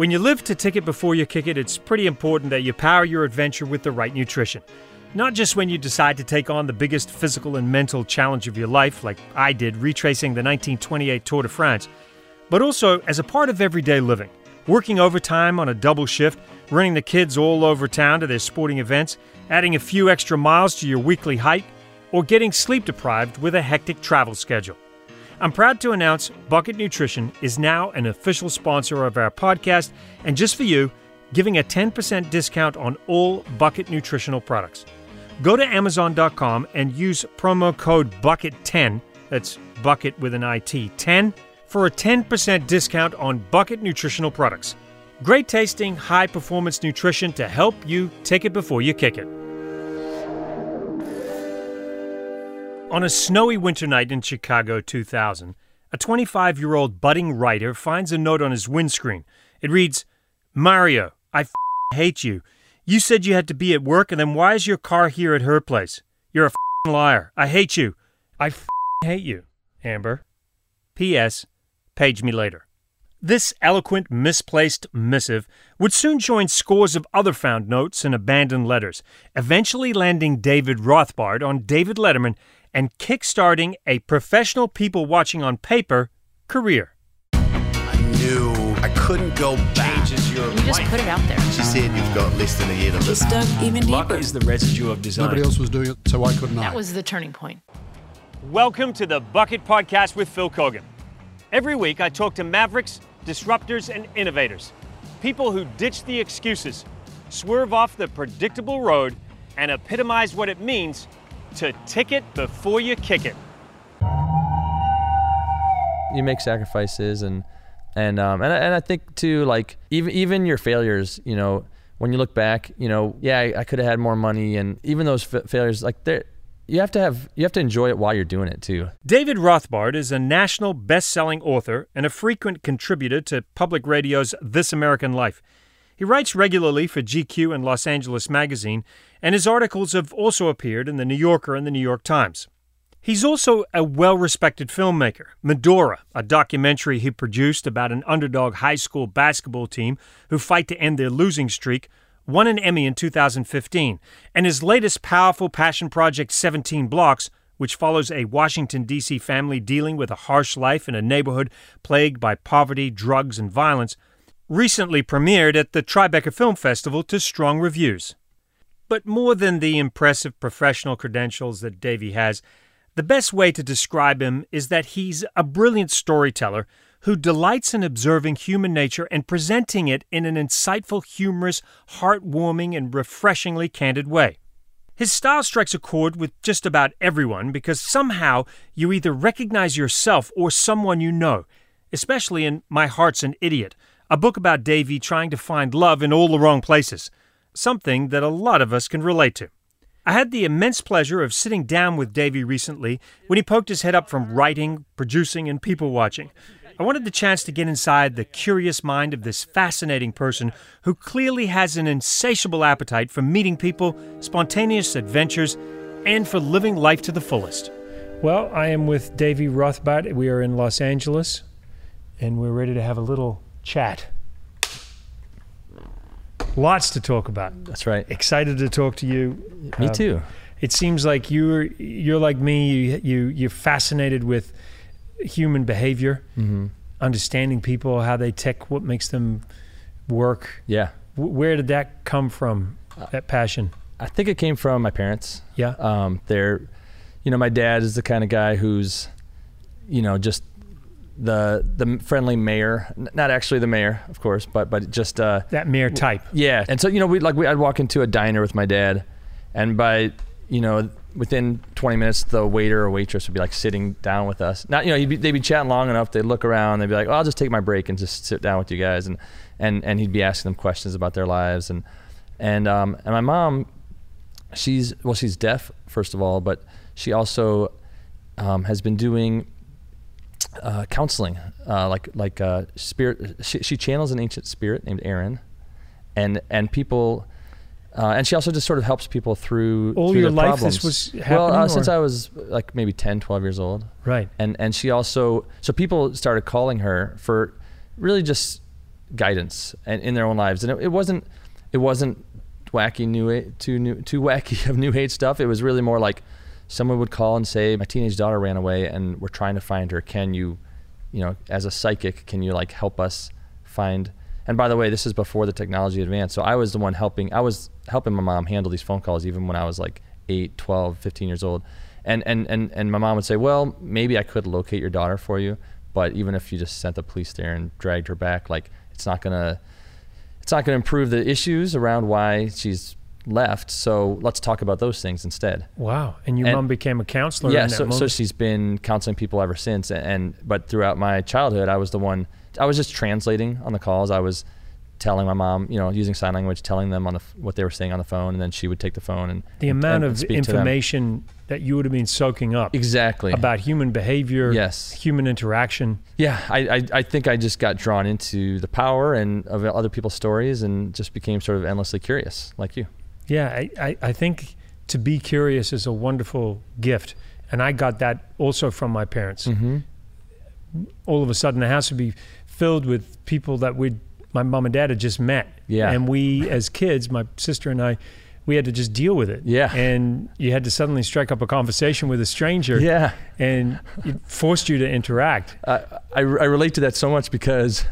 When you live to tick it before you kick it, it's pretty important that you power your adventure with the right nutrition. Not just when you decide to take on the biggest physical and mental challenge of your life, like I did retracing the 1928 Tour de France, but also as a part of everyday living. Working overtime on a double shift, running the kids all over town to their sporting events, adding a few extra miles to your weekly hike, or getting sleep deprived with a hectic travel schedule. I'm proud to announce Bucket Nutrition is now an official sponsor of our podcast, and just for you, giving a 10% discount on all Bucket nutritional products. Go to Amazon.com and use promo code BUCKET10, that's bucket with an IT, 10, for a 10% discount on Bucket nutritional products. Great tasting, high performance nutrition to help you take it before you kick it. On a snowy winter night in Chicago 2000, a 25 year old budding writer finds a note on his windscreen. It reads Mario, I f- hate you. You said you had to be at work, and then why is your car here at her place? You're a f- liar. I hate you. I f- hate you, Amber. P.S. Page me later. This eloquent, misplaced missive would soon join scores of other found notes and abandoned letters, eventually landing David Rothbart on David Letterman and kickstarting a professional people watching on paper career. I knew I couldn't go back. changes your You just life. put it out there. She said you've got less than a year to live. Just dug even Luck deeper. is the residue of design. Nobody else was doing it, so why couldn't I? That was the turning point. Welcome to the Bucket Podcast with Phil Keoghan. Every week, I talk to mavericks, disruptors, and innovators. People who ditch the excuses, swerve off the predictable road, and epitomize what it means to tick it before you kick it. you make sacrifices and and um and I, and I think too like even even your failures you know when you look back you know yeah I, I could have had more money and even those fa- failures like they you have to have you have to enjoy it while you're doing it too David Rothbart is a national best-selling author and a frequent contributor to public radio's This American Life. He writes regularly for GQ and Los Angeles Magazine, and his articles have also appeared in the New Yorker and the New York Times. He's also a well respected filmmaker. Medora, a documentary he produced about an underdog high school basketball team who fight to end their losing streak, won an Emmy in 2015. And his latest powerful passion project, 17 Blocks, which follows a Washington, D.C. family dealing with a harsh life in a neighborhood plagued by poverty, drugs, and violence, recently premiered at the Tribeca Film Festival to strong reviews. But more than the impressive professional credentials that Davey has, the best way to describe him is that he's a brilliant storyteller who delights in observing human nature and presenting it in an insightful, humorous, heartwarming, and refreshingly candid way. His style strikes a chord with just about everyone because somehow you either recognize yourself or someone you know, especially in My Heart's an Idiot, a book about Davy trying to find love in all the wrong places, something that a lot of us can relate to. I had the immense pleasure of sitting down with Davy recently when he poked his head up from writing, producing, and people watching. I wanted the chance to get inside the curious mind of this fascinating person who clearly has an insatiable appetite for meeting people, spontaneous adventures, and for living life to the fullest. Well, I am with Davy Rothbart. We are in Los Angeles, and we're ready to have a little chat. Lots to talk about. that's right Excited to talk to you. me Uh, too It seems like you're you're like me. You you you're fascinated with human behavior, hmm understanding people, how they tick, what makes them work. yeah W- where did that come from? That passion. I think it came from my parents Yeah. um they're you know my dad is the kind of guy who's you know just the the friendly mayor not actually the mayor of course but but just uh That mayor type. Yeah, and so you know, we like we, I'd walk into a diner with my dad, and by you know within 20 minutes, the waiter or waitress would be like sitting down with us. Not you know, he'd be, they'd be chatting long enough. They'd look around. They'd be like, "Oh, I'll just take my break and just sit down with you guys," and and and he'd be asking them questions about their lives and and um and my mom, she's well, she's deaf first of all, but she also um, has been doing uh, counseling, uh, like like uh, spirit. She, she channels an ancient spirit named Aaron, and and people, uh, and she also just sort of helps people through All through your their life problems. this was well, happening, uh, since I was like maybe 10, 12 years old, Right. and and she also so people started calling her for really just guidance and in their own lives. And it, it wasn't it wasn't wacky new too new too wacky of new age stuff. It was really more like someone would call and say, "My teenage daughter ran away, and we're trying to find her. Can you, you know, as a psychic, can you like help us find?" And by the way, this is before the technology advanced. So I was the one helping. I was helping my mom handle these phone calls even when I was like 8, 12, 15 years old. And and and and my mom would say, "Well, maybe I could locate your daughter for you, but even if you just sent the police there and dragged her back, like it's not to it's not going to improve the issues around why she's left. So let's talk about those things instead. Wow. And your And- mom became a counselor Yeah, in that so, so she's been counseling people ever since. And, and but throughout my childhood, I was the one. I was just translating on the calls. I was telling my mom, you know, using sign language, telling them on the what they were saying on the phone, and then she would take the phone and the amount and of speak to them. information that you would have been soaking up exactly about human behavior, Yes. human interaction. Yeah, I, I, I think I just got drawn into the power and of other people's stories and just became sort of endlessly curious, like you. Yeah, I, I, I think to be curious is a wonderful gift. And I got that also from my parents. Mm-hmm. All of a sudden, the house would be filled with people that we my mom and dad had just met. Yeah. And we, as kids, my sister and I, we had to just deal with it. Yeah. And you had to suddenly strike up a conversation with a stranger. Yeah, And it forced you to interact. I, I, I relate to that so much because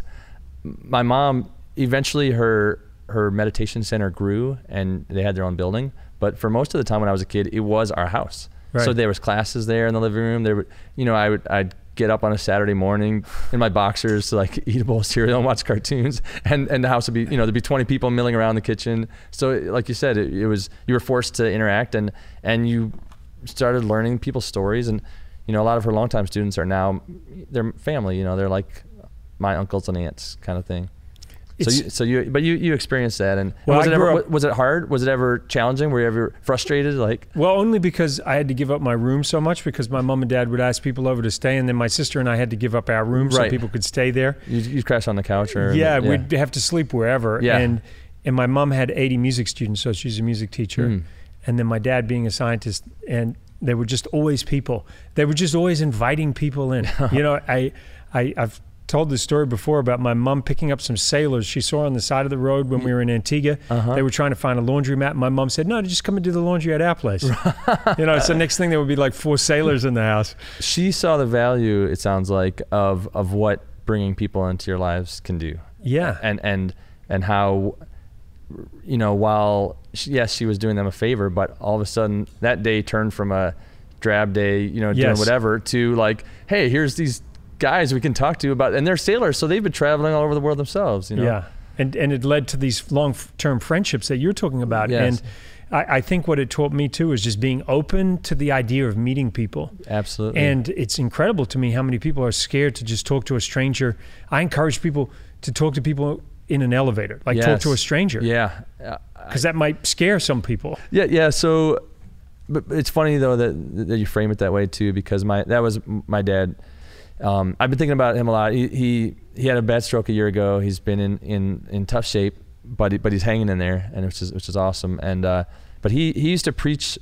my mom eventually her her meditation center grew and they had their own building. But for most of the time when I was a kid, it was our house. So there was classes there in the living room. There, would, you know, I would I'd get up on a Saturday morning in my boxers to like eat a bowl of cereal and watch cartoons, and and the house would be you know there'd be 20 people milling around the kitchen. So like you said, it, it was you were forced to interact and and you started learning people's stories and you know a lot of her longtime students are now they're family. You know they're like my uncles and aunts kind of thing. So you, so you, but you, you experienced that, and Well, was it ever, up- was it hard? Was it ever challenging? Were you ever frustrated? Like, Well, only because I had to give up my room so much because my mom and dad would ask people over to stay, and then my sister and I had to give up our room so people could stay there. you, you crash on the couch, or yeah, we'd have to sleep wherever. Yeah. And and my mom had 80 music students, so she's a music teacher. Mm. And then my dad being a scientist, and there were just always people. They were just always inviting people in. you know, I, I I've told this story before about my mom picking up some sailors she saw on the side of the road when we were in Antigua. Uh-huh. They were trying to find a laundromat. And my mom said, "No, just come and do the laundry at our place." you know, so next thing there would be like four sailors in the house. she saw the value. It sounds like of of what bringing people into your lives can do, Yeah. and and and how, you know, while she, yes, she was doing them a favor, but all of a sudden that day turned from a drab day, you know, doing whatever, to like, hey, here's these guys we can talk to about, and they're sailors, so they've been traveling all over the world themselves, you know. Yeah, and and it led to these long-term friendships that you're talking about. Yes. And I, I think what it taught me too is just being open to the idea of meeting people. absolutely. And it's incredible to me how many people are scared to just talk to a stranger. I encourage people to talk to people in an elevator, like talk to a stranger, yeah, Uh, because that might scare some people. Yeah, yeah. So, but it's funny though that that you frame it that way too, because my that was my dad. Um, I've been thinking about him a lot. He, he he had a bad stroke a year ago. He's been in in, in tough shape, but he, but he's hanging in there, and which is which is awesome. And uh, but he he used to preach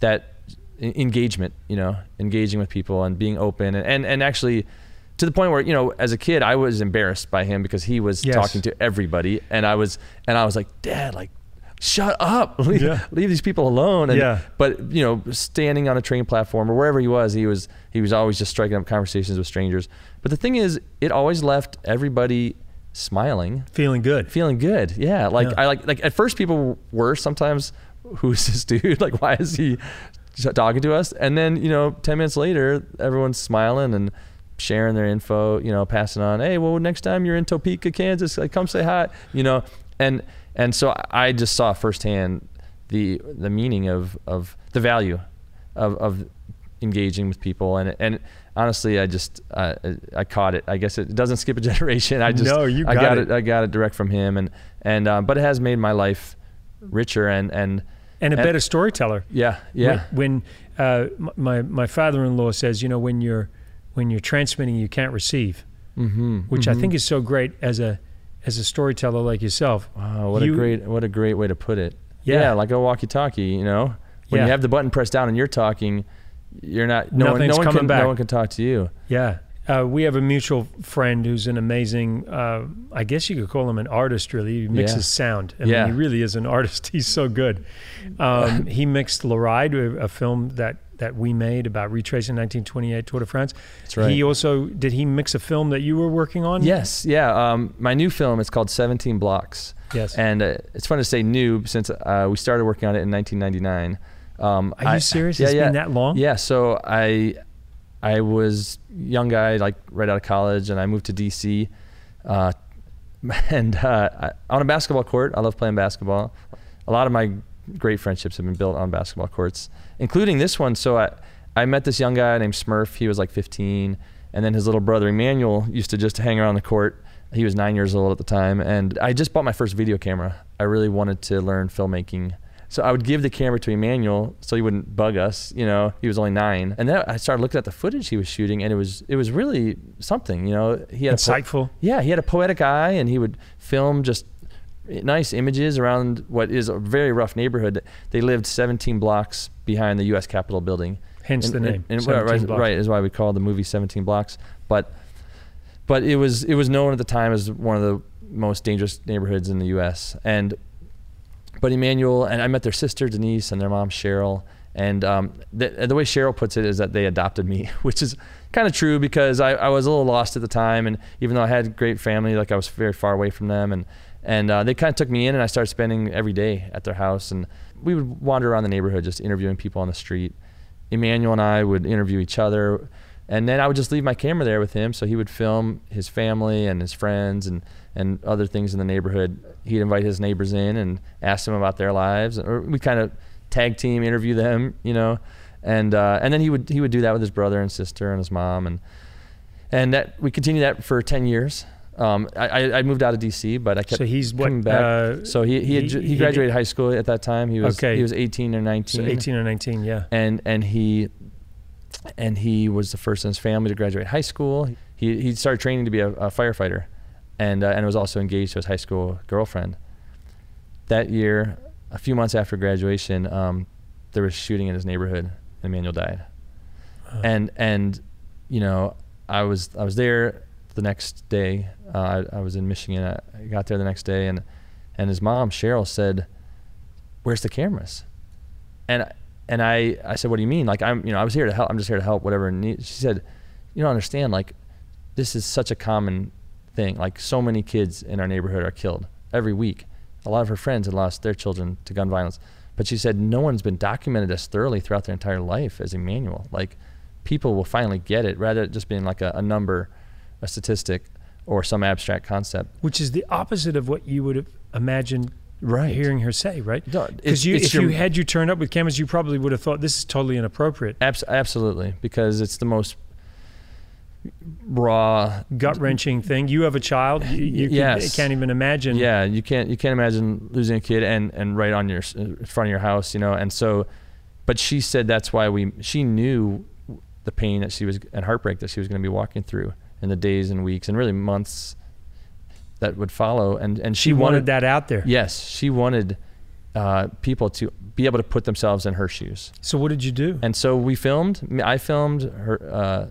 that engagement, you know, engaging with people and being open, and and, and actually. To the point where you know, as a kid, I was embarrassed by him because he was Yes. talking to everybody, and I was, and I was like, "Dad, like, shut up, leave, Yeah. leave these people alone." And, Yeah. But you know, standing on a train platform or wherever he was, he was he was always just striking up conversations with strangers. But the thing is, it always left everybody smiling, Feeling good. feeling good. Yeah, like Yeah. I like like at first people were sometimes, who's this dude? Like, why is he talking to us? And then you know, ten minutes later, everyone's smiling and sharing their info. You know, passing on. Hey, well, next time you're in Topeka, Kansas, like come say hi. You know, and and so I just saw firsthand the the meaning of of the value of of engaging with people and and honestly I just uh, I caught it I guess it doesn't skip a generation I just No, you I got got it. it. I got it direct from him and and um, but it has made my life richer and and And a And- better storyteller. yeah yeah When, when uh, my my father-in-law says, you know, when you're when you're transmitting, you can't receive, mm-hmm, which I think is so great as a as a storyteller like yourself. wow what you- a great what a great way to put it Yeah. like a walkie-talkie you know when Yeah. you have the button pressed down and you're talking you're not no one, Nothing's no one coming can back. no one can talk to you Yeah. Uh, we have a mutual friend who's an amazing, uh, I guess you could call him an artist, really. He mixes Yeah. sound. I Yeah. mean, he really is an artist. He's so good. Um, he mixed Le Ride, a film that, that we made about retracing 1928 Tour de France. That's right. He also, did he mix a film that you were working on? Yes, yeah. Um, my new film is called 17 Blocks. Yes. And uh, it's fun to say new since uh, we started working on it in 1999. Um, Are you I- serious? Yeah, It's yeah. been that long? Yeah. So I, I was young guy, like right out of college, and I moved to DC, uh, and uh, I, on a basketball court. I love playing basketball. A lot of my great friendships have been built on basketball courts, including this one. So I, I met this young guy named Smurf. He was like 15, and then his little brother Emmanuel used to just hang around the court. He was nine years old at the time, and I just bought my first video camera. I really wanted to learn filmmaking. So I would give the camera to Emmanuel so he wouldn't bug us. You know, he was only nine, and then I started looking at the footage he was shooting, and it was it was really something. You know, he had Insightful. yeah, he had a poetic eye, and he would film just nice images around what is a very rough neighborhood. They lived 17 blocks behind the U.S. Capitol building. Hence And- the name. and- 17 right, Blocks. right, is why we call the movie 17 Blocks. But but it was it was known at the time as one of the most dangerous neighborhoods in the U.S. And but Emmanuel and I met their sister Denise and their mom Cheryl. And um, the, the way Cheryl puts it is that they adopted me, which is kind of true because I, I was a little lost at the time, and even though I had great family, like I was very far away from them, and and uh, they kind of took me in, and I started spending every day at their house, and we would wander around the neighborhood just interviewing people on the street. Emmanuel and I would interview each other, and then I would just leave my camera there with him, so he would film his family and his friends and and other things in the neighborhood. He'd invite his neighbors in and ask them about their lives, or we kind of tag team interview them, you know, and uh, and then he would he would do that with his brother and sister and his mom, and and that we continued that for ten years. Um, I, I moved out of DC, but I kept So he's what? coming back. Uh, so he he, had, he- he graduated high school at that time. He was Okay. he was 18 or 19 so 18 or 19, yeah. and and he and he was the first in his family to graduate high school. He he started training to be a, a firefighter, and uh, and was also engaged to his high school girlfriend. That year, a few months after graduation, um, there was shooting in his neighborhood, and Emmanuel died. Uh, And and you know, I was I was there the next day. Uh, I, I was in Michigan. I, got there the next day, and and his mom Cheryl said, "Where's the cameras?" And and I I said, "What do you mean? Like I'm you know I was here to help. I'm just here to help. Whatever." And she said, "You don't understand. Like this is such a common thing. Like so many kids in our neighborhood are killed every week. A lot of her friends had lost their children to gun violence." But she said no one's been documented as thoroughly throughout their entire life as Emmanuel. Like people will finally get it rather than just being like a, a number, a statistic, or some abstract concept. Which is the opposite of what you would have imagined Right. hearing her say, right? Because if your- you had you turned up with cameras, you probably would have thought this is totally inappropriate. Abs- absolutely, because it's the most raw. Gut wrenching thing. You have a child. You, you Yes. can't even imagine. Yeah, you can't you can't imagine losing a kid and and right on your in uh, front of your house, you know. And so, but she said that's why we. She knew the pain that she was and heartbreak that she was going to be walking through in the days and weeks and really months that would follow. And and She wanted that out there. Yes, she wanted uh, people to be able to put themselves in her shoes. So what did you do? And so we filmed. I filmed her, uh,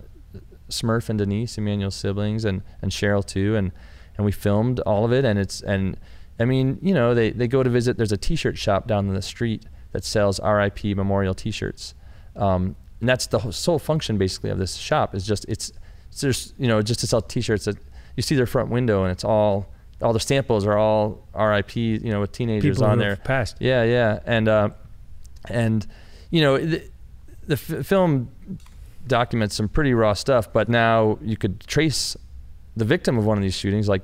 Smurf and Denise, Emmanuel's siblings, and and Cheryl too, and and we filmed all of it. And it's and I mean, you know, they they go to visit. There's a T-shirt shop down in the street that sells R.I.P. memorial T-shirts, um, and that's the sole function basically of this shop. Is just it's it's just you know just to sell T-shirts that you see their front window, and it's all all the samples are all R.I.P. You know, with teenagers People on there. passed. Yeah, yeah, and uh, and you know the, the f- film documents some pretty raw stuff, but now you could trace the victim of one of these shootings, like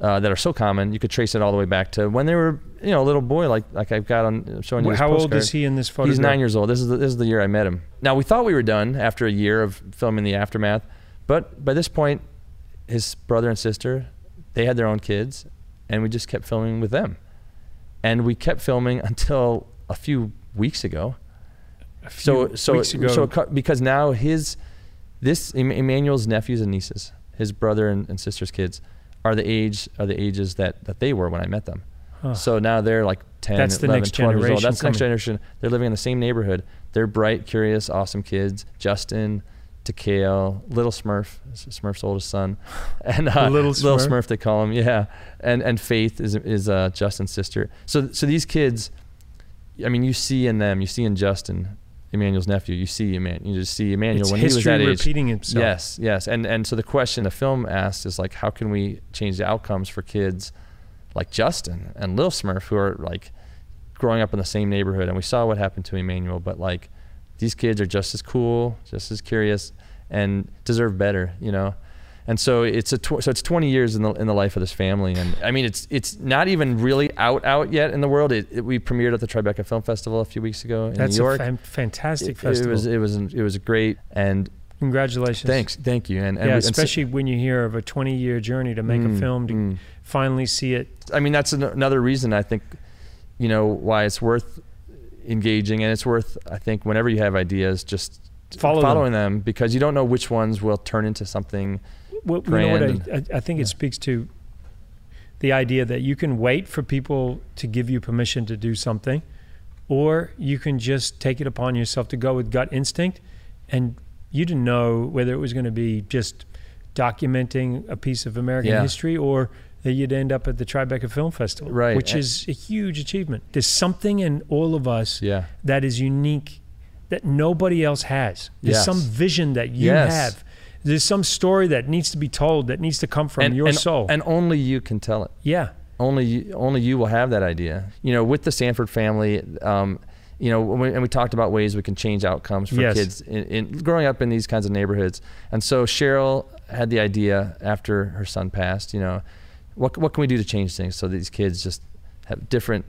uh, that are so common. You could trace it all the way back to when they were, you know, a little boy, like like I've got on showing you. this How old is he in this photo? He's nine years old. This is the, this is the year I met him. Now we thought we were done after a year of filming the aftermath, but by this point, his brother and sister, they had their own kids, and we just kept filming with them, and we kept filming until a few weeks ago. A few So so weeks ago. so because now his this Emmanuel's nephews and nieces, his brother and, and sister's kids, are the age are the ages that that they were when I met them. Huh. So now they're like 10, That's the 11, next 12 years old. generation That's the next coming. generation. They're living in the same neighborhood. They're bright, curious, awesome kids. Justin, to Kale, Little Smurf, Smurf's oldest son, and uh, Little Little Smurf? Smurf they call him, yeah, and and Faith is is uh, Justin's sister. So so these kids, I mean, you see in them, you see in Justin, Emmanuel's nephew, you see Emmanuel, you just see Emmanuel It's when he was that age. repeating itself. Yes, yes, and and so the question the film asks is like, how can we change the outcomes for kids like Justin and Little Smurf who are like growing up in the same neighborhood, and we saw what happened to Emmanuel, but like these kids are just as cool, just as curious, and deserve better, you know. And so it's a tw- so it's 20 years in the in the life of this family, and I mean it's it's not even really out out yet in the world. It, it- we premiered at the Tribeca Film Festival a few weeks ago in That's New York. a fan- fantastic it, it was it was it was great, and Congratulations. thanks, thank you, and, and yeah, we- and so- especially when you hear of a 20 year journey to make Mm, a film to mm. finally see it. I mean, that's an, another reason I think, you know, why it's worth engaging, and it's worth I think whenever you have ideas, just Follow following them. because you don't know which ones will turn into something. Well, you know what? I, I, I think it speaks to the idea that you can wait for people to give you permission to do something, or you can just take it upon yourself to go with gut instinct. And you didn't know whether it was going to be just documenting a piece of American Yeah. history or that you'd end up at the Tribeca Film Festival, Right. which is a huge achievement. There's something in all of us Yeah, that is unique that nobody else has. There's Yes. some vision that you Yes. have. There's some story that needs to be told that needs to come from and, your and, soul. and only you can tell it. yeah. Only you, only you will have that idea. You know, with the Sanford family, um, you know, when we, and we talked about ways we can change outcomes for Yes. kids in, in growing up in these kinds of neighborhoods. And so Cheryl had the idea after her son passed. You know, what what can we do to change things so these kids just have different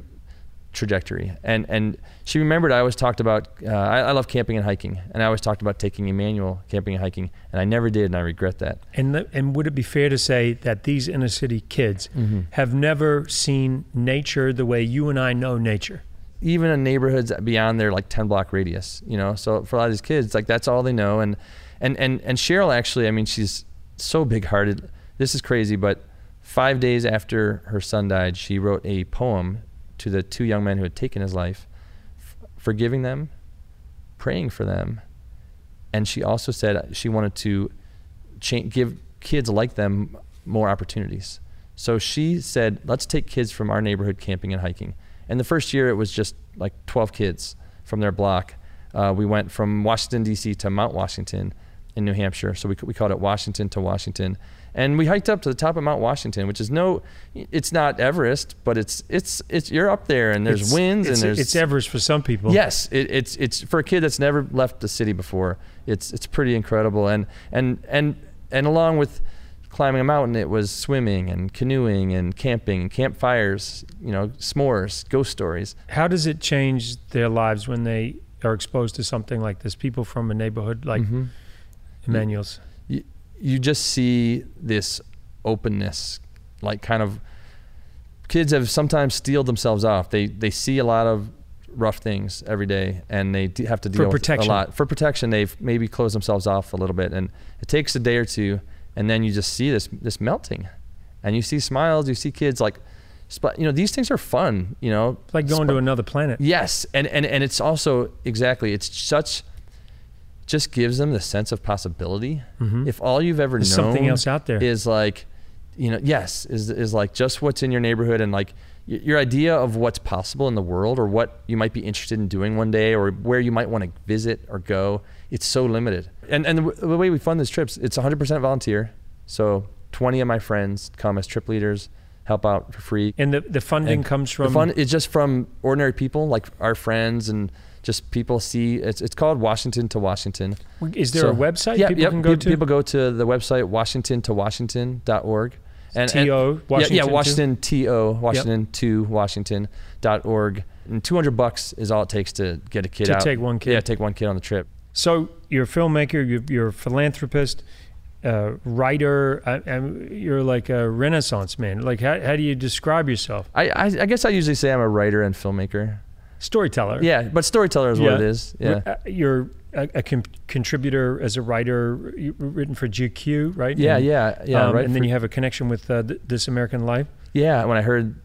trajectory? And and she remembered I always talked about uh, I, I love camping and hiking, and I always talked about taking Emmanuel camping and hiking, and I never did, and I regret that. And the, and would it be fair to say that these inner city kids Mm-hmm. have never seen nature the way you and I know nature? even in neighborhoods beyond their like 10 block radius you know so for a lot of these kids like that's all they know and and and, and cheryl actually i mean she's so big hearted this is crazy but five days after her son died she wrote a poem to the two young men who had taken his life f- forgiving them praying for them and she also said she wanted to cha- give kids like them more opportunities. So she said, let's take kids from our neighborhood camping and hiking. And the first year, it was just like 12 kids from their block. Uh, we went from Washington, D.C. to Mount Washington in New Hampshire. So we, we called it Washington to Washington. And we hiked up to the top of Mount Washington, which is no, it's not Everest, but it's, it's, it's, you're up there and there's It's- winds it's, and there's, it's Everest for some people. Yes, it, it's it's for a kid that's never left the city before. It's it's pretty incredible, and and and and along with climbing a mountain, it was swimming and canoeing and camping, and campfires, you know, s'mores, ghost stories. How does it change their lives when they are exposed to something like this? People from a neighborhood like Mhm. Emmanuel's. You, just see this openness, like kind of kids have sometimes steeled themselves off. They they see a lot of rough things every day, and they d- have to deal with protection. a lot for protection. They've maybe closed themselves off a little bit, and it takes a day or two, and then you just see this this melting, and you see smiles. You see kids like, you know, these things are fun. You know, Like going to another planet. Yes, and, and and it's also exactly it's such just gives them the sense of possibility. Mhm. If all you've ever There's known something else out there. is like, you know, yes, is is like just what's in your neighborhood and like your idea of what's possible in the world or what you might be interested in doing one day or where you might want to visit or go. It's so limited. And and the, w- the way we fund these trips, it's 100% volunteer. So 20 of my friends come as trip leaders, help out for free. And the, the funding And comes from the fun it's just from ordinary people like our friends and just people see it's it's called Washington to Washington. Is there So- a website Yeah, people yep, can go pe- to? People go to the website washingtontowashington.org. And, and- T.O. yeah, Washington yeah, to? Washington to Washington to Washington.org. And 200 bucks is all it takes to get a kid To out. take one kid. Yeah, take one kid on the trip. So you're a filmmaker, you're, you're a philanthropist, uh, writer. I, I, you're like a renaissance man. Like how, how do you describe yourself? I, I I guess I usually say I'm a writer and filmmaker. Storyteller. Yeah, but storyteller is what it is. Yeah. Uh, You're a, a con- contributor as a writer, written for GQ, right? Yeah, And, yeah, yeah. um, right. and then for- you have a connection with uh, th- This American Life. Yeah, when I heard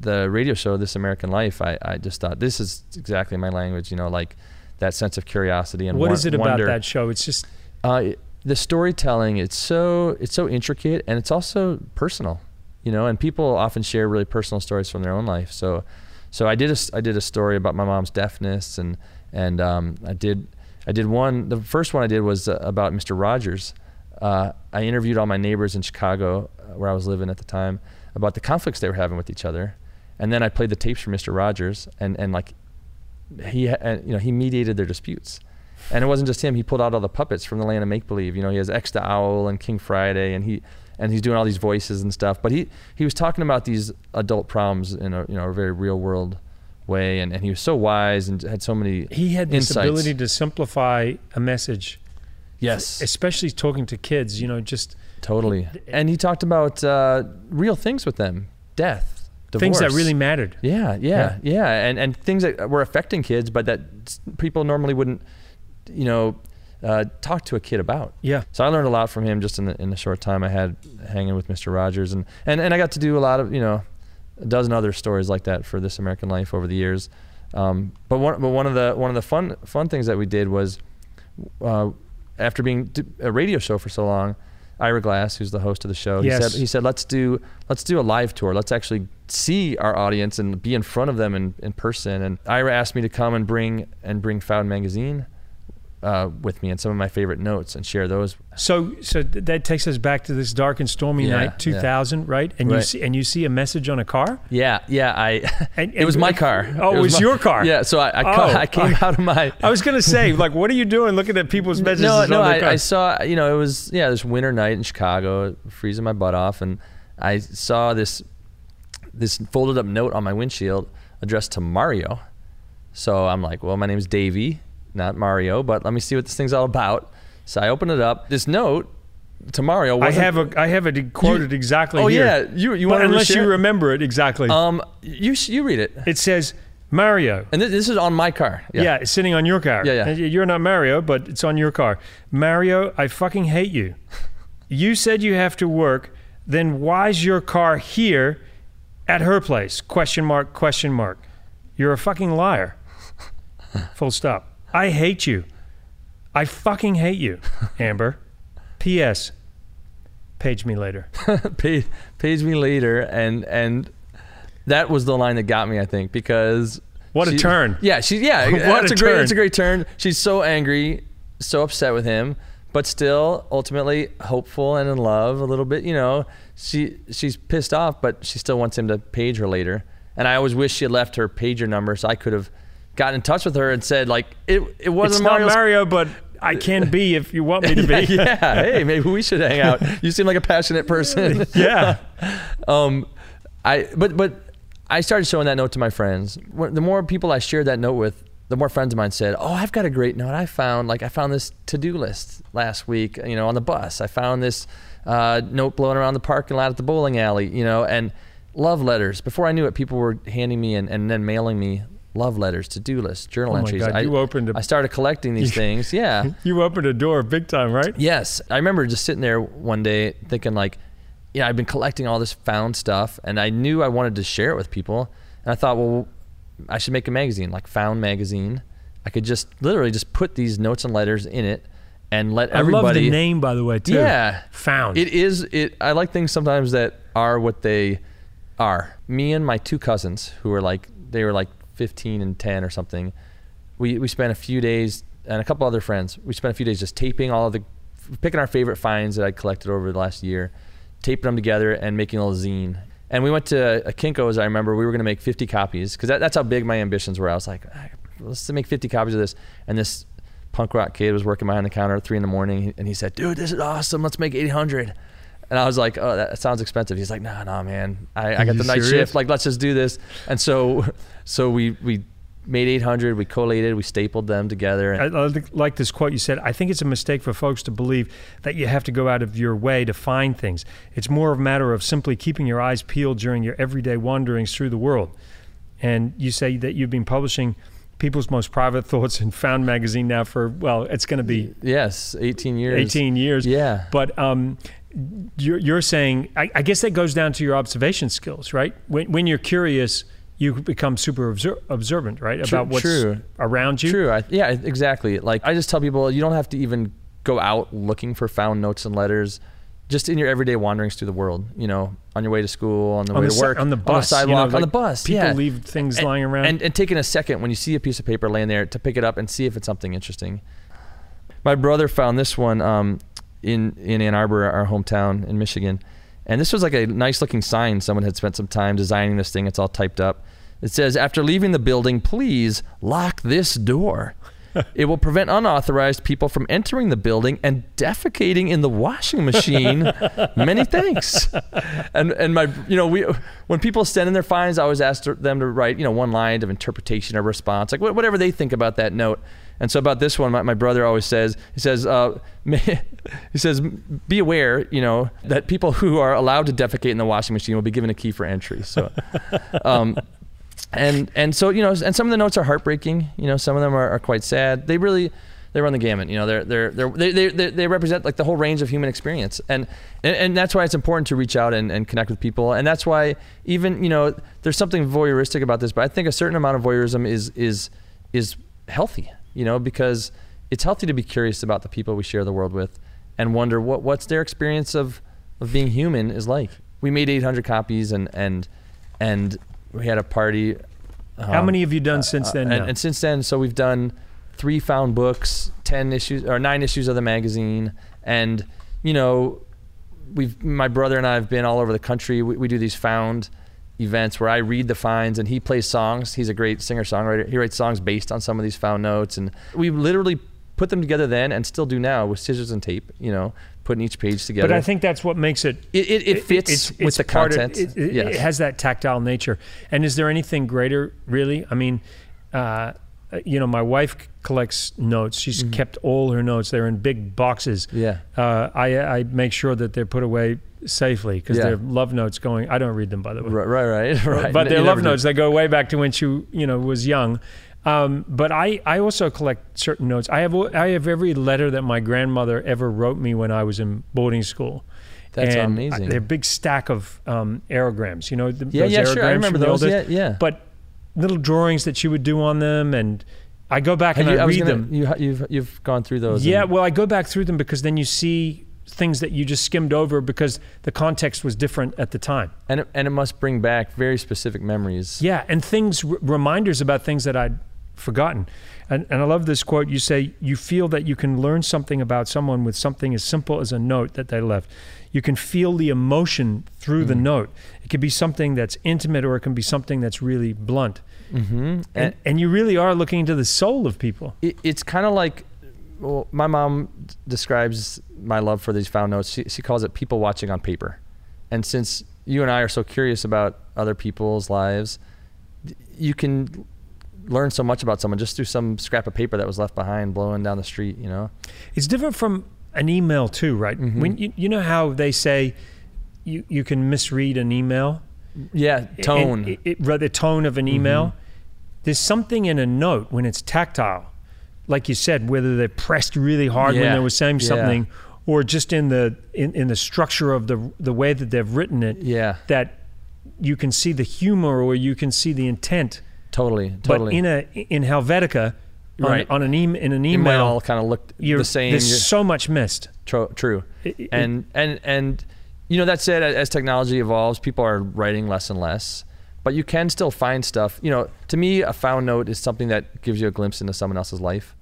the radio show This American Life, I, I just thought this is exactly my language, you know, like that sense of curiosity and What won- is it about wonder. that show? It's just uh, the storytelling it's so it's so intricate and it's also personal, you know. And people often share really personal stories from their own life. So, so I did a I did a story about my mom's deafness and and um, I did I did one. The first one I did was uh, about Mr. Rogers. Uh, I interviewed all my neighbors in Chicago, uh, where I was living at the time, about the conflicts they were having with each other, and then I played the tapes for Mr. Rogers, and and like he and, you know he mediated their disputes. And it wasn't just him. He pulled out all the puppets from the land of make believe. You know, he has X the Owl and King Friday, and he and he's doing all these voices and stuff. But he he was talking about these adult problems in a you know a very real world way, and, and he was so wise and had so many He had this insights. ability to simplify a message, yes, especially talking to kids. You know, just totally. And he talked about uh, real things with them, death, divorce. things that really mattered. Yeah, yeah, yeah, and and things that were affecting kids, but that people normally wouldn't, you know, uh, talk to a kid about. Yeah. So I learned a lot from him just in the in the short time I had hanging with Mr. Rogers, and and and I got to do a lot of you know, a dozen other stories like that for This American Life over the years. Um, but one but one of the one of the fun fun things that we did was, uh, after being a radio show for so long. Ira Glass, who's the host of the show, he said he said let's do let's do a live tour. Let's actually see our audience and be in front of them in, in person. And Ira asked me to come and bring and bring Found magazine uh, with me and some of my favorite notes and share those. So, so that takes us back to this dark and stormy Yeah, night, 2000, right? And you see, and you see a message on a car. Yeah, yeah. I And- it was my car. Oh, it was my- your car. Yeah. So I I, Oh, I came out of my. I was gonna say, like, what are you doing looking at people's messages no, no. I, I saw you know it was yeah this winter night in Chicago, freezing my butt off, and I saw this this folded up note on my windshield addressed to Mario. So I'm like, well, my name's Davey, not Mario, but let me see what this thing's all about. So I open it up. This note to Mario. I have a, I have it quoted exactly Oh here. yeah, you you want unless you remember it exactly, Um, you you read it. it says Mario. And this, this is on my car. Yeah. it's sitting on your car. Yeah, yeah. You're not Mario, but it's on your car. Mario, I fucking hate you. You said you have to work. Then why's your car here at her place? Question mark, question mark. You're a fucking liar. Full stop. I hate you. I fucking hate you, Amber. P.S. Page me later. page, page me later and and that was the line that got me i think because What a turn. yeah she yeah What that's a a, great turn. it's a great turn she's so angry so upset with him but still ultimately hopeful and in love a little bit you know she she's pissed off but she still wants him to page her later and i always wish she had left her pager number so i could have gotten in touch with her and said like it it wasn't not Mario, but I can be if you want me to be. yeah, yeah. Hey, maybe we should hang out. You seem like a passionate person. yeah. um, I but but I started showing that note to my friends. The more people I shared that note with, the more friends of mine said, "Oh, I've got a great note. I found like I found this to-do list last week. You know, on the bus. I found this uh, note blowing around the parking lot at the bowling alley. You know, and love letters. Before I knew it, people were handing me and, and then mailing me love letters, to-do lists, journal Oh entries. God, I, you opened a- I started collecting these things. Yeah. You opened a door big time, right? Yes, I remember just sitting there one day thinking like, yeah, I've been collecting all this found stuff, and I knew I wanted to share it with people, and I thought, well, I should make a magazine like Found Magazine. I could just literally just put these notes and letters in it, and let everybody. I love the name, by the way, too. Yeah, Found. It is. It. I like things sometimes that are what they are. Me and my two cousins, who were like they were like 15 and 10 or something. We we spent a few days and a couple other friends. We spent a few days just taping all of the, picking our favorite finds that I'd collected over the last year, taping them together and making a little zine. And we went to a Kinko's. I remember we were going to make 50 copies because that, that's how big my ambitions were. I was like, "Ah, let's make 50 copies of this. And this punk rock kid was working behind the counter at three in the morning, and he said, "Dude, this is awesome. Let's make 800." And I was like, "Oh, that sounds expensive." He's like, nah, nah, man. I, I got the night serious? shift. Like, let's just do this." And so, so we we made 800. We collated. We stapled them together. I, And, I like- like this quote you said. I think it's a mistake for folks to believe that you have to go out of your way to find things. It's more of a matter of simply keeping your eyes peeled during your everyday wanderings through the world. And you say that you've been publishing people's most private thoughts in Found magazine now for well, it's going to be yes, 18 years. 18 years. Yeah. But um, you're, you're saying, I, I guess that goes down to your observation skills, right? When, when you're curious, you become super obser- observant, right? True- About what's true. around you. True. I, yeah, exactly. Like I just tell people, you don't have to even go out looking for found notes and letters, just in your everyday wanderings through the world. You know, on your way to school, on the On way the to work, on the bus, on you know, sidewalk, on the bus. people yeah. leave things And- lying around. and, and taking a second when you see a piece of paper laying there to pick it up and see if it's something interesting. My brother found this one um, in in Ann Arbor, our hometown in Michigan, and this was like a nice looking sign. Someone had spent some time designing this thing. It's all typed up. It says, "After leaving the building, please lock this door." it will prevent unauthorized people from entering the building and defecating in the washing machine. Many thanks. And and my you know we when people send in their fines, I always ask them to write you know one line of interpretation or response, like whatever they think about that note. And so about this one, my, my brother always says he says uh, he says be aware you know that people who are allowed to defecate in the washing machine will be given a key for entry. So. Um, and and so you know and some of the notes are heartbreaking you know some of them are, are quite sad they really they run the gamut you know they're, they're, they're they, they, they, they represent like the whole range of human experience and and, and that's why it's important to reach out and, and connect with people and that's why even you know there's something voyeuristic about this but i think a certain amount of voyeurism is is is healthy you know because it's healthy to be curious about the people we share the world with and wonder what what's their experience of of being human is like we made 800 copies and and and we had a party How um, many have you done since uh, then? and, and since then, so we've done three found books, ten issues or nine issues of the magazine, and you know, we've my brother and I have been all over the country. We, we do these found events where I read the finds and he plays songs. He's a great singer songwriter. He writes songs based on some of these found notes, and we literally put them together then and still do now with scissors and tape. You know, putting each page together. but I think that's what makes it. it, it, it fits with the part of- content. it, it- yes. it has that tactile nature. And is there anything greater, really? I mean, uh, you know, my wife collects notes. She's kept all her notes. They're in big boxes. Mm-hmm. Yeah. Uh, I, I make sure that they're put away safely because Yeah. they're love notes going. I don't read them, by the way. Right, right, right. right. But they're love notes. They go way back to when she, you know, was young. Um, but I, I also collect certain notes. I have I have every letter that my grandmother ever wrote me when I was in boarding school. That's And amazing. They're a big stack of um, aerograms. You know, the, Yeah, those yeah, sure. I remember those. old Yeah, yeah. But little drawings that she would do on them, and I go back Have and you- I, was read gonna- them. You, you've you've gone through those. Yeah, and- well, I go back through them because then you see things that you just skimmed over because the context was different at the time. and it, and it must bring back very specific memories. Yeah, and things r- reminders about things that I'd forgotten. And, and I love this quote. You say you feel that you can learn something about someone with something as simple as a note that they left. You can feel the emotion through Mm. the note. It could be something that's intimate, or it can be something that's really blunt. Mm-hmm. And, and you really are looking into the soul of people. it, it's kind of like well, my mom describes my love for these found notes. She, she calls it people watching on paper. And since you and I are so curious about other people's lives, you can learn so much about someone just through some scrap of paper that was left behind blowing down the street, you know? It's different from an email too, right? Mhm. When you, you know how they say you, you can misread an email. Yeah, tone. And it, it, the tone of an email. Mm-hmm. There's something in a note when it's tactile, like you said, whether they're pressed really hard when they were saying yeah. something, or just in the in, in the structure of the the way that they've written it, yeah, that you can see the humor or you can see the intent. totally, totally. But in a in Helvetica, on, Right. on an e- in an email email, kind of looked you're, the same. there's so much missed. True. It- it- and and and you know that said, as technology evolves, people are writing less and less. But you can still find stuff. You know, to me, a found note is something that gives you a glimpse into someone else's life.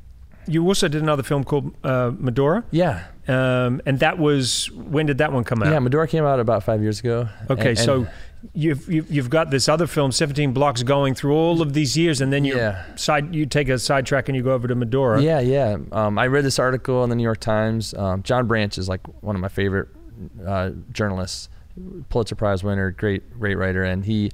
you also did another film called uh, Medora, Yeah, um, and that was when did that one come out? yeah. Medora came out about five years ago. Okay, And- so and- you've, you've you've got this other film, Seventeen Blocks, going through all of these years, and then you Yeah. side you take a sidetrack and you go over to Medora. yeah, yeah. Um, I read this article in the New York Times. Um, John Branch is like one of my favorite uh, journalists, Pulitzer Prize winner, great great writer, and he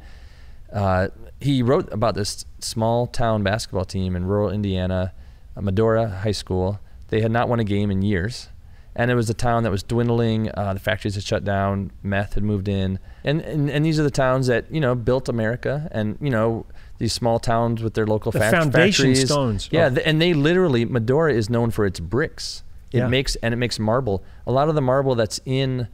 uh, he wrote about this small town basketball team in rural Indiana, uh, Medora High School. They had not won a game in years, and it was a town that was dwindling. Uh, the factories had shut down, meth had moved in, and, and and these are the towns that you know built America, and you know these small towns with their local The foundation factories. stones. Yeah, Oh. th- and they literally Medora is known for its bricks. It Yeah. makes and it makes marble. A lot of the marble that's in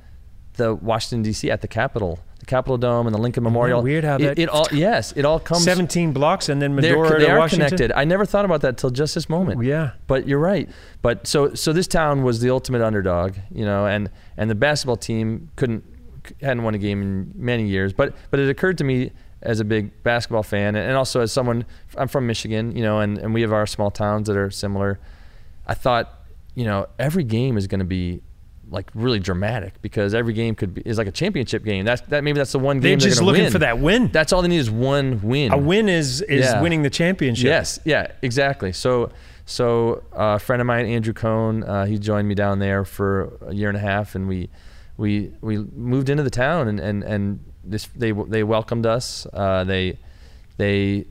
the Washington D.C. at the Capitol, the Capitol Dome and the Lincoln Memorial. weird how it, that- it all yes, it all comes. 17 blocks and then Medora they to are Washington. connected. I never thought about that till just this moment. Yeah. But you're right. But so so this town was the ultimate underdog, you know, and and the basketball team couldn't hadn't won a game in many years. But but it occurred to me as a big basketball fan and also as someone I'm from Michigan, you know, and, and we have our small towns that are similar. I thought, you know, every game is going to be like really dramatic because every game could be is like a championship game. That's that maybe that's the one game They're just looking win. for that win. That's all they need is one win. A win is is Yeah. winning the championship. Yes, yeah, exactly. So, so uh, a friend of mine, Andrew Cohn, uh, he joined me down there for a year and a half, and we we we moved into the town, and and and this they they welcomed us. Uh, they they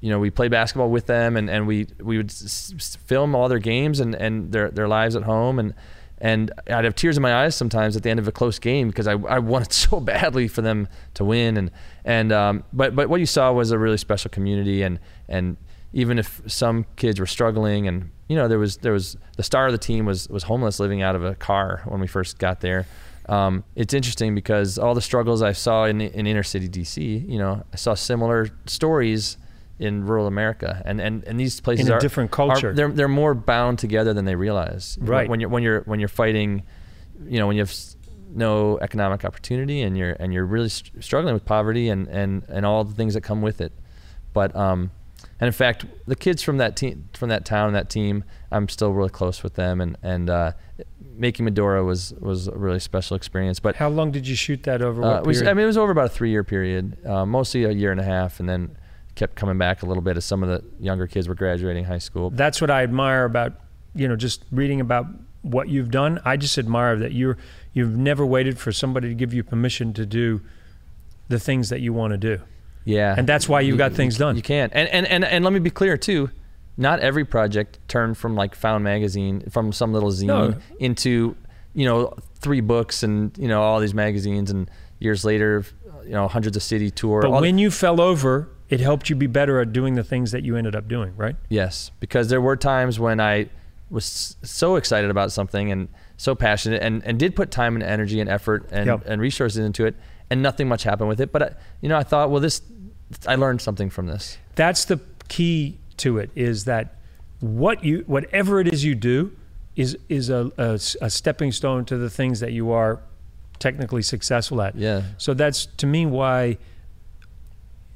you know we played basketball with them, and, and we we would s- film all their games and, and their their lives at home, and and I'd have tears in my eyes sometimes at the end of a close game because I, I wanted so badly for them to win. And and um, but but what you saw was a really special community. And and even if some kids were struggling and you know there was there was the star of the team was was homeless living out of a car when we first got there. Um, it's interesting because all the struggles I saw in in inner city DC, you know, I saw similar stories in rural America, and and, and these places In a are different are- culture. they're they're more bound together than they realize. Right. When you're when you're when you're fighting, you know, when you have no economic opportunity and you're and you're really st- struggling with poverty and and and all the things that come with it. But um, and in fact, the kids from that team from that town and that team, I'm still really close with them, and and uh, making Medora was was a really special experience. But How long did you shoot that over? uh, was. I mean, it was over about a three year period, uh, mostly a year and a half, and then kept coming back a little bit as some of the younger kids were graduating high school. That's what I admire about you know just reading about what you've done. I just admire that you're you've never waited for somebody to give you permission to do the things that you want to do. Yeah, And that's why you've got things done. You can, and and and and let me be clear too. Not every project turned from like Found Magazine, from some little zine, No. into you know three books and you know all these magazines, and years later, you know hundreds of city tour. But when you fell over, it helped you be better at doing the things that you ended up doing, right? Yes, because there were times when I was so excited about something and so passionate and, and did put time and energy and effort and, Yep. and resources into it and nothing much happened with it. But, I, you know, I thought, well, this, I learned something from this. That's the key to it is that what you whatever it is you do is is a, a, a stepping stone to the things that you are technically successful at. Yeah. So that's to me why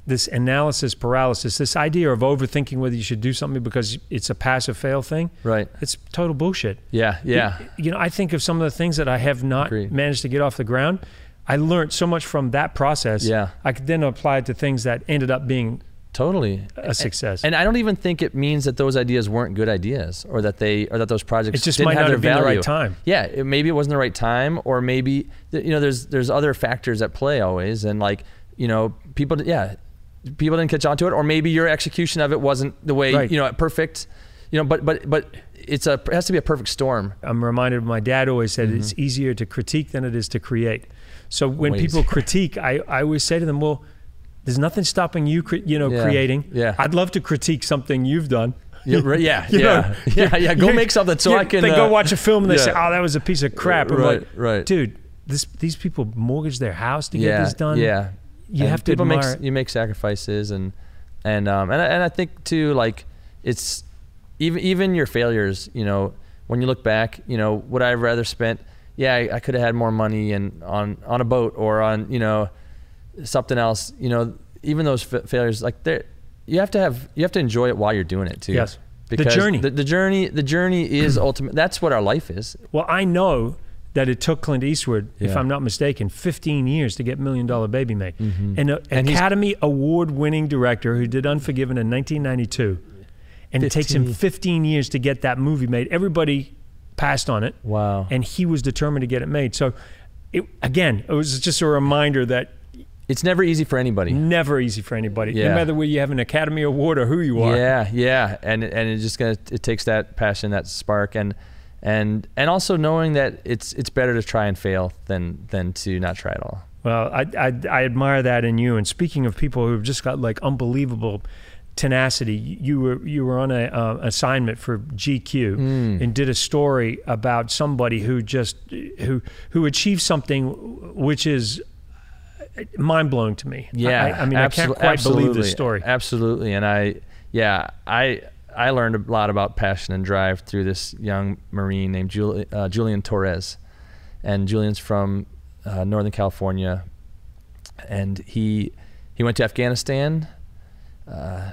this analysis paralysis, this idea of overthinking whether you should do something because it's a pass or fail thing, Right. it's total bullshit. Yeah. Yeah. You know, I think of some of the things that I have not Agreed. managed to get off the ground. I learned so much from that process. Yeah. I could then apply it to things that ended up being Totally. a success. And I don't even think it means that those ideas weren't good ideas or that they or that those projects It just didn't might have not their have been the value. right time. Yeah, it, maybe it wasn't the right time or maybe you know there's there's other factors at play always and like you know people yeah people didn't catch on to it or maybe your execution of it wasn't the way Right. you know perfect you know but but but it's a it has to be a perfect storm. I'm reminded of my dad always said Mm-hmm. it's easier to critique than it is to create. So when people critique, I, I always say to them, well, there's nothing stopping you, cre- you know, Yeah. creating. Yeah. I'd love to critique something you've done. Yeah, right, yeah, You know, yeah, yeah, yeah. Go make something so I can. They uh, go watch a film and they say, "Oh, that was a piece of crap." I'm Right, like, right. dude, this these people mortgage their house to yeah, get this done. Yeah, you And have to people admire. make you make sacrifices and and um and I, and I think too like it's even even your failures you know when you look back you know would I have rather spent yeah I, I could have had more money and on on a boat or on you know something else you know even those fa- failures like they you have to have you have to enjoy it while you're doing it too Yes. The journey. the, the journey the journey is ultimate that's what our life is Well, I know that it took Clint Eastwood, if I'm not mistaken, 15 years to get Million Dollar Baby made. Mm-hmm. An And Academy Award winning director who did Unforgiven in 1992. And it takes him 15. 15 years to get that movie made. Everybody passed on it. Wow. And he was determined to get it made. So, it, again, it was just a reminder that it's never easy for anybody never easy for anybody, Yeah. no matter whether you have an Academy Award or who you are. Yeah, yeah, and and it's just gonna it takes that passion, that spark, and and and also knowing that it's it's better to try and fail than than to not try at all. Well, I, I, I admire that in you. And speaking of people who've just got like unbelievable tenacity, you were you were on a uh, assignment for GQ and did a story about somebody who just who who achieved something which is mind blowing to me. Yeah, I, I mean, I can't quite believe this story. Absolutely, and I, yeah, I, I learned a lot about passion and drive through this young Marine named uh, Julian Torres, and Julian's from uh, Northern California, and he he went to Afghanistan, uh,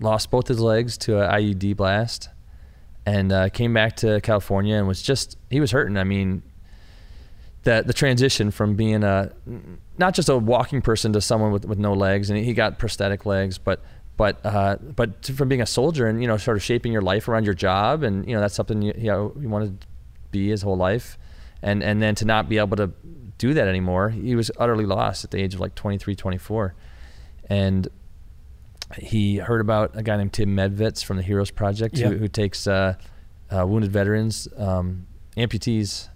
lost both his legs to an IED blast, and uh, came back to California and was just he was hurting. I mean, the the transition from being a not just a walking person to someone with, with no legs, and he got prosthetic legs, but but uh, but to- from being a soldier and you know sort of shaping your life around your job, and you know that's something you, you know you wanted to be his whole life, and and then to not be able to do that anymore, he was utterly lost at the age of like 23, 24, and he heard about a guy named Tim Medvetz from the Heroes Project who, who takes uh, uh, wounded veterans, um, amputees,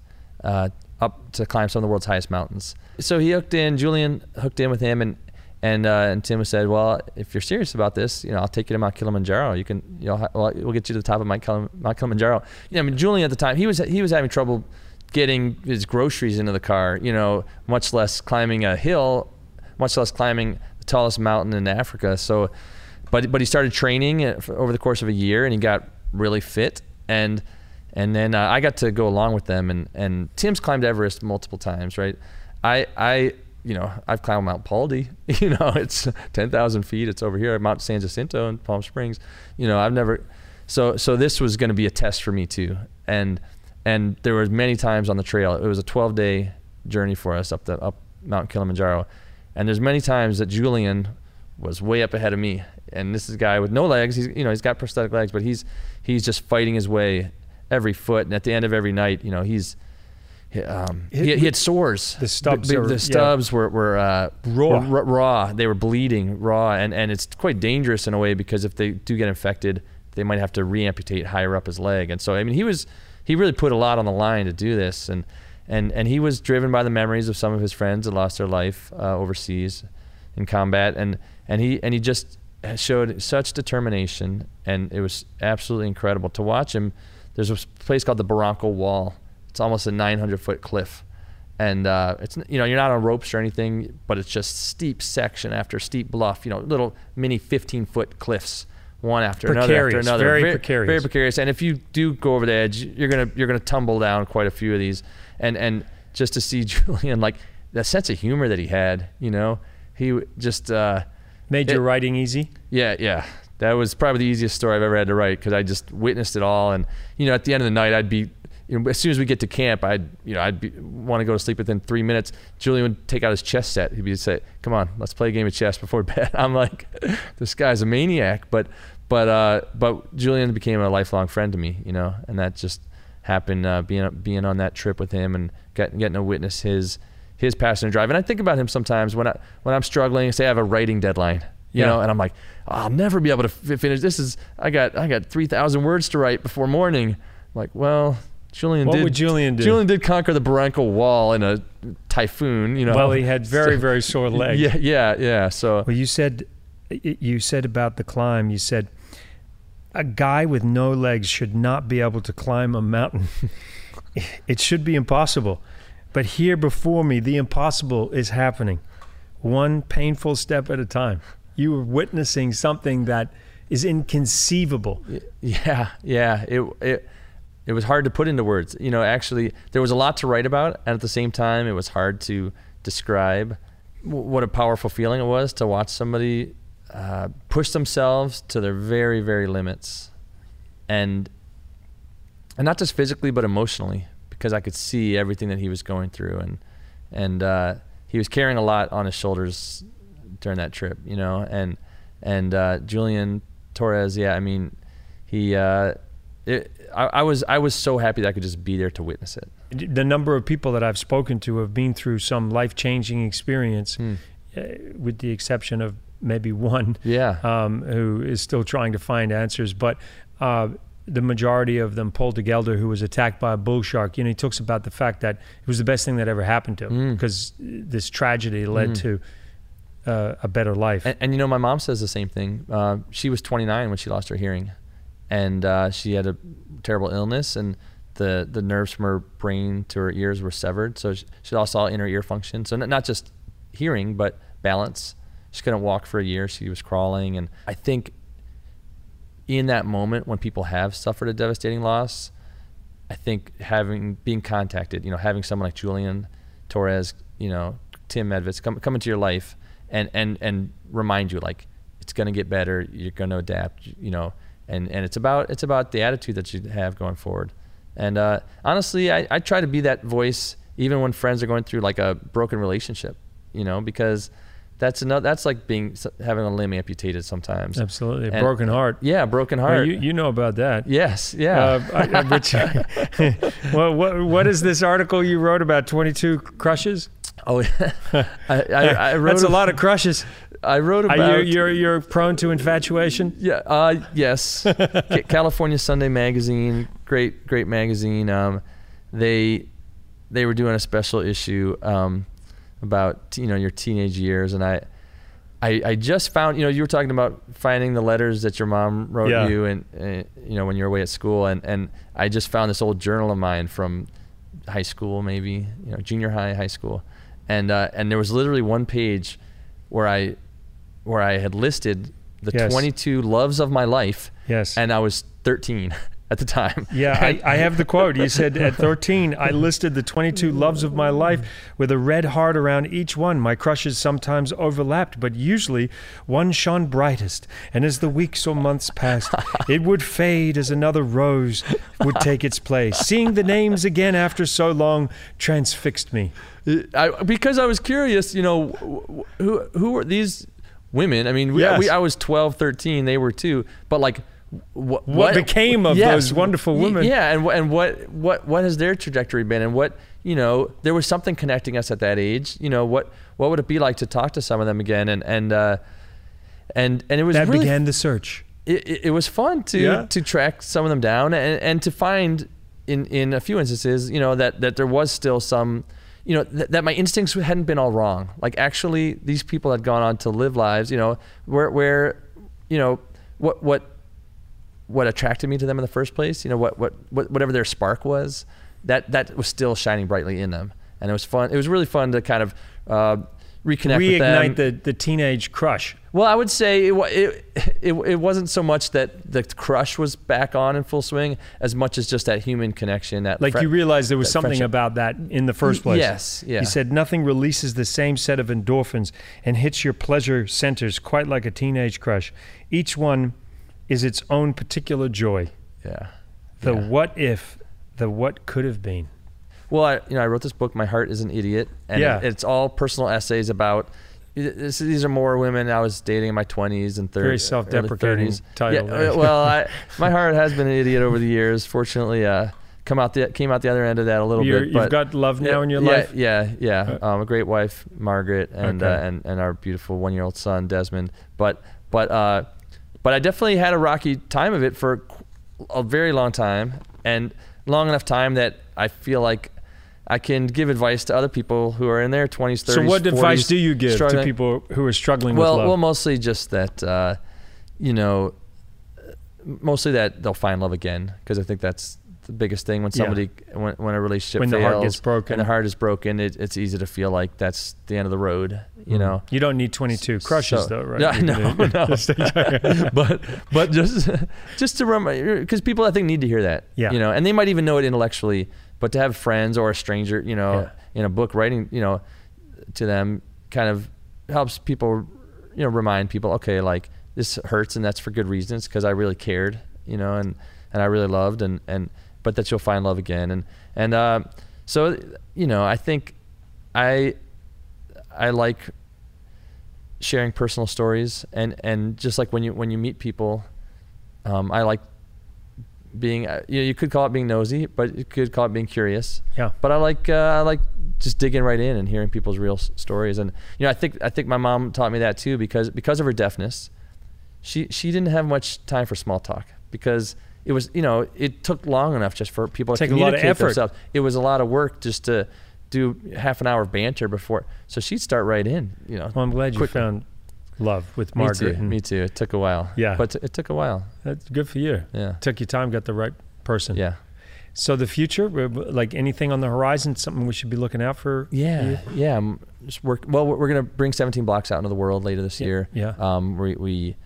uh, up to climb some of the world's highest mountains. So he hooked in. Julian hooked in with him, and and uh, and Tim said, "Well, if you're serious about this, you know, I'll take you to Mount Kilimanjaro. You can, you know, well, we'll get you to the top of Mount Kilimanjaro." You know, I mean, Julian at the time he was he was having trouble getting his groceries into the car. You know, much less climbing a hill, much less climbing the tallest mountain in Africa. So, but but he started training uh, over the course of a year, and he got really fit. And and then uh, I got to go along with them. And and Tim's climbed Everest multiple times, right? I I you know I've climbed Mount Baldy. You know, it's ten thousand feet. It's over here, at Mount San Jacinto in Palm Springs. You know, I've never. So so this was going to be a test for me too. And and there were many times on the trail. It was a 12 day journey for us up the up Mount Kilimanjaro, and there's many times that Julian was way up ahead of me. And this is a guy with no legs. He's you know he's got prosthetic legs, but he's he's just fighting his way every foot. And at the end of every night, you know he's he, um, he, he had sores. The stubs the, the yeah. were were uh, Raw. were raw. They were bleeding raw, and and it's quite dangerous in a way because if they do get infected, they might have to reamputate higher up his leg. And so I mean he was he really put a lot on the line to do this, and and and he was driven by the memories of some of his friends that lost their life uh, overseas in combat, and and he and he just showed such determination, and it was absolutely incredible to watch him. There's a place called the Barranco Wall. It's almost a 900 foot cliff, and uh, it's you know you're not on ropes or anything, but it's just steep section after steep bluff. You know, little mini 15 foot cliffs, one after another after Precarious, another. very Very precarious. Very precarious. And if you do go over the edge, you're gonna you're gonna tumble down quite a few of these, and and just to see Julian like that sense of humor that he had, you know, he just uh, made your writing easy. yeah, yeah. That was probably the easiest story I've ever had to write because I just witnessed it all. And you know, at the end of the night, I'd be, you know, as soon as we get to camp, I'd, you know, I'd want to go to sleep within three minutes. Julian would take out his chess set. He'd be say, "Come on, let's play a game of chess before bed." I'm like, this guy's a maniac. But, but, uh, but Julian became a lifelong friend to me, you know, and that just happened uh, being being on that trip with him and getting getting to witness his his passion and drive. And I think about him sometimes when I when I'm struggling. Say I have a writing deadline, you Yeah. know, and I'm like, I'll never be able to f- finish. This is I got I got three thousand words to write before morning. like, well, Julian What did. would Julian do? Julian did conquer the Barranco Wall in a typhoon. You know. Well, he had very, So- very sore legs. Yeah, yeah, yeah. So Well, you said you said about the climb. You said a guy with no legs should not be able to climb a mountain. it should be impossible. But here before me, the impossible is happening, one painful step at a time. You were witnessing something that is inconceivable. Yeah, yeah. It it it was hard to put into words. You know, actually, there was a lot to write about, and at the same time, it was hard to describe w- what a powerful feeling it was to watch somebody uh, push themselves to their very, very limits, and and not just physically but emotionally, because I could see everything that he was going through, and and uh, he was carrying a lot on his shoulders during that trip, you know, and and uh, Julian Torres, yeah, I mean, he, uh, it, I, I was I was so happy that I could just be there to witness it. The number of people that I've spoken to have been through some life changing experience, Hmm. uh, with the exception of maybe one Yeah, um, who is still trying to find answers. But uh, the majority of them, Paul de Gelder, who was attacked by a bull shark, you know, he talks about the fact that it was the best thing that ever happened to him Mm. because this tragedy led Mm. to uh, a better life. and, and you know, my mom says the same thing. Uh, she was 29 when she lost her hearing, and uh, she had a terrible illness, and the the nerves from her brain to her ears were severed, so she, she lost all inner ear function. So n- not just hearing, but balance. She couldn't walk for a year. She was crawling, and I think in that moment when people have suffered a devastating loss, I think having being contacted, you know, having someone like Julian Torres, you know, Tim Medvetz come come into your life and and and remind you like it's gonna get better. You're gonna adapt. You know, and and it's about it's about the attitude that you have going forward. And uh, honestly, I, I try to be that voice even when friends are going through like a broken relationship. You know, because that's another that's like being having a limb amputated sometimes. Absolutely, And- broken heart. Yeah, broken Well, heart. you, you know about that. yes, yeah. Uh, I, I well, what, what is this article you wrote about 22 crushes? oh, I, I, I wrote That's a lot of crushes. I wrote Are about you, you're, you're prone to infatuation? Yeah. Uh, yes. California Sunday Magazine, great, great magazine. Um, they they were doing a special issue um, about you know your teenage years, and I, I I just found you know you were talking about finding the letters that your mom wrote Yeah. you, and uh, you know when you were away at school, and and I just found this old journal of mine from high school, maybe you know junior high, high school, and uh, and there was literally one page where I where I had listed the Yes. 22 loves of my life, Yes. and I was 13 at the time. yeah, I, I have the quote. You said at 13, I listed the 22 loves of my life with a red heart around each one. My crushes sometimes overlapped, but usually one shone brightest. And as the weeks or months passed, it would fade as another rose would take its place. Seeing the names again after so long transfixed me. I, because I was curious, you know, who who were these women? I mean, we, Yes. we I was 12, 13, they were too, but like what What became of those wonderful women? Yeah, and and what what what has their trajectory been and what, you know, there was something connecting us at that age. You know, what what would it be like to talk to some of them again and and uh and and it was That really began the search. it, it, it was fun to Yeah. to track some of them down and, and to find in in a few instances you know that that there was still some you know th- that my instincts hadn't been all wrong. Like actually these people had gone on to live lives you know where where you know what what what attracted me to them in the first place you know what what, what whatever their spark was that that was still shining brightly in them. And it was fun it was really fun to kind of uh, reconnect Reignite the, the teenage crush. well, I would say it, it, it, it wasn't so much that the crush was back on in full swing as much as just that human connection. That Like you realized there was something friendship. about that in the first place. Yes, yeah. He said nothing releases the same set of endorphins and hits your pleasure centers quite like a teenage crush. Each one is its own particular joy. Yeah. The Yeah. what if, the what could have been. Well, I, you know, I wrote this book, My Heart is an Idiot, and Yeah. it- it's all personal essays about. This, these are more women I was dating in my 20s and 30s. Very self-deprecating 30s. title Yeah, uh, well, I, my heart has been an idiot over the years. Fortunately, uh, come out the came out the other end of that a little You're, bit. you've got love now yeah, in your yeah, life. Yeah, yeah. Um, a great wife, Margaret, and Okay. uh, and and our beautiful one year old son, Desmond. But but uh, but I definitely had a rocky time of it for a very long time, and long enough time that I feel like I can give advice to other people who are in their 20s, 30s. So what 40s, advice do you give to struggling. people who are struggling Well, with love? well, mostly just that, uh, you know, mostly that they'll find love again because I think that's the biggest thing when Yeah. somebody when, when a relationship When the fails heart gets broken. and the heart is broken, it, it's easy to feel like that's the end of the road. You know, you don't need 22 crushes So- though, right? Yeah, no, no. but but just just to remember, because people I think need to hear that. Yeah. You know, and they might even know it intellectually, but to have friends or a stranger, you know, Yeah. in a book writing, you know, to them, kind of helps people, you know, remind people, okay, like this hurts, and that's for good reasons, because I really cared, you know, and and I really loved, and and but that you'll find love again, and and uh, so you know, I think I I like sharing personal stories and and just like when you when you meet people um, i like being uh, you, know, you could call it being nosy but you could call it being curious. Yeah. but i like uh, i like just digging right in and hearing people's real s- stories. And you know i think i think my mom taught me that too because because of her deafness. She she didn't have much time for small talk because it was you know it took long enough just for people to Take a lot of communicate effort. themselves. It was a lot of work just to do half an hour of banter before so she'd start right in you know Well, I'm glad you found love with me Margaret. too. and Me too. It took a while. Yeah. but it took a while. That's good for you. Yeah. Took your time, got the right person. Yeah. So the future, like anything on the horizon, something we should be looking out for. Yeah, yeah. I'm just work. Well, we're, we're gonna bring 17 blocks out into the world later this Yeah, year. yeah. Um, we we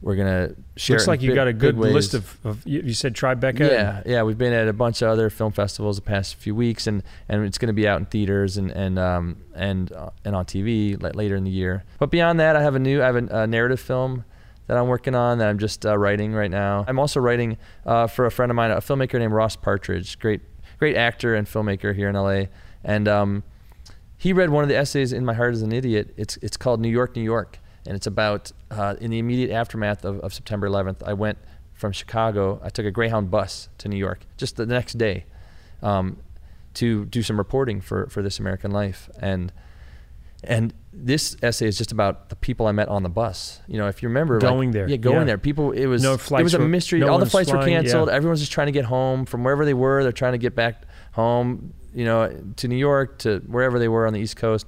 we're gonna share. Looks like you big- got a good list of. of you, said Tribeca. Yeah, yeah. We've been at a bunch of other film festivals the past few weeks, and, and it's going to be out in theaters and and um and uh, and on TV later in the year. But beyond that, I have a new I have a, a narrative film that I'm working on that I'm just uh, writing right now. I'm also writing uh, for a friend of mine, a filmmaker named Ross Partridge, great great actor and filmmaker here in LA, and um, he read one of the essays in My Heart Is an Idiot. It's it's called New York, New York, and it's about uh, in the immediate aftermath of, of September 11th. I went from Chicago. I took a Greyhound bus to New York just the next day um, to do some reporting for for This American Life, and and this essay is just about the people I met on the bus. You know, if you remember, like- Going there, yeah, going yeah. there. People, it was No flights. it was a were- mystery. no All the flights were flying, yeah. canceled. Everyone's just trying to get home from wherever they were. They're trying to get back home, you know, to New York, to wherever they were on the East Coast.